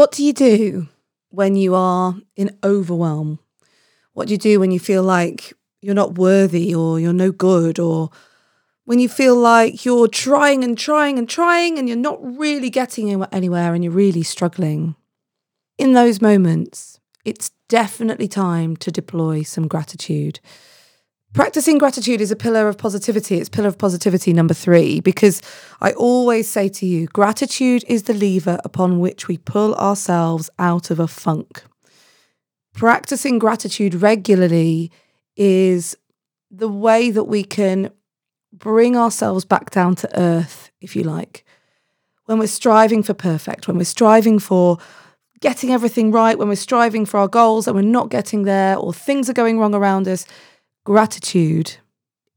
What do you do when you are in overwhelm? What do you do when you feel like you're not worthy or you're no good or when you feel like you're trying and trying and trying and you're not really getting anywhere and you're really struggling? In those moments, it's definitely time to deploy some gratitude. Practicing gratitude is a pillar of positivity. It's pillar of positivity number three, because I always say to you, gratitude is the lever upon which we pull ourselves out of a funk. Practicing gratitude regularly is the way that we can bring ourselves back down to earth, if you like. When we're striving for perfect, when we're striving for getting everything right, when we're striving for our goals and we're not getting there, or things are going wrong around us Gratitude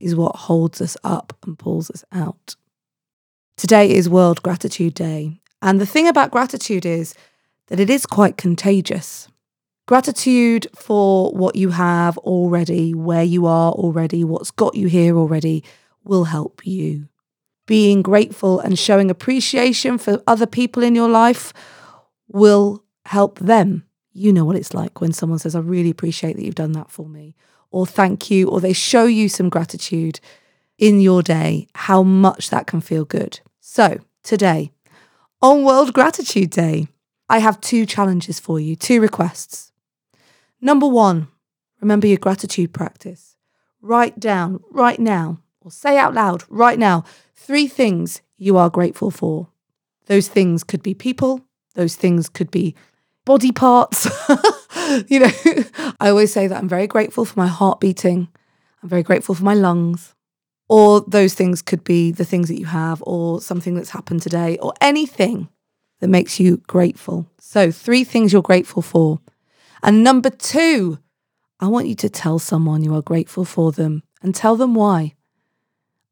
is what holds us up and pulls us out. Today is World Gratitude Day. And the thing about gratitude is that it is quite contagious. Gratitude for what you have already, where you are already, what's got you here already will help you. Being grateful and showing appreciation for other people in your life will help them. You know what it's like when someone says, I really appreciate that you've done that for me or thank you, or they show you some gratitude in your day, how much that can feel good. So, today, on World Gratitude Day, I have two challenges for you, two requests. Number one, remember your gratitude practice. Write down right now, or say out loud right now, three things you are grateful for. Those things could be people, those things could be body parts. you know, I always say that I'm very grateful for my heart beating. I'm very grateful for my lungs. Or those things could be the things that you have, or something that's happened today, or anything that makes you grateful. So, three things you're grateful for. And number two, I want you to tell someone you are grateful for them and tell them why.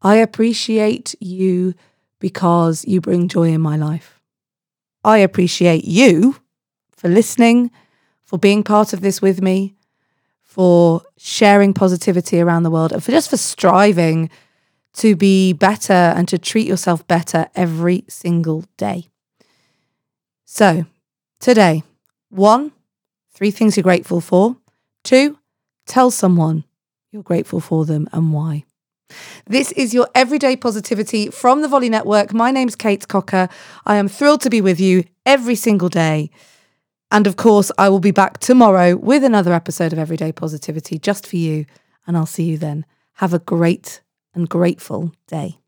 I appreciate you because you bring joy in my life. I appreciate you for listening, for being part of this with me, for sharing positivity around the world, and for just for striving to be better and to treat yourself better every single day. So, today, one, three things you're grateful for. Two, tell someone you're grateful for them and why. This is your everyday positivity from the Volley Network. My name's Kate Cocker. I am thrilled to be with you every single day. And of course, I will be back tomorrow with another episode of Everyday Positivity just for you. And I'll see you then. Have a great and grateful day.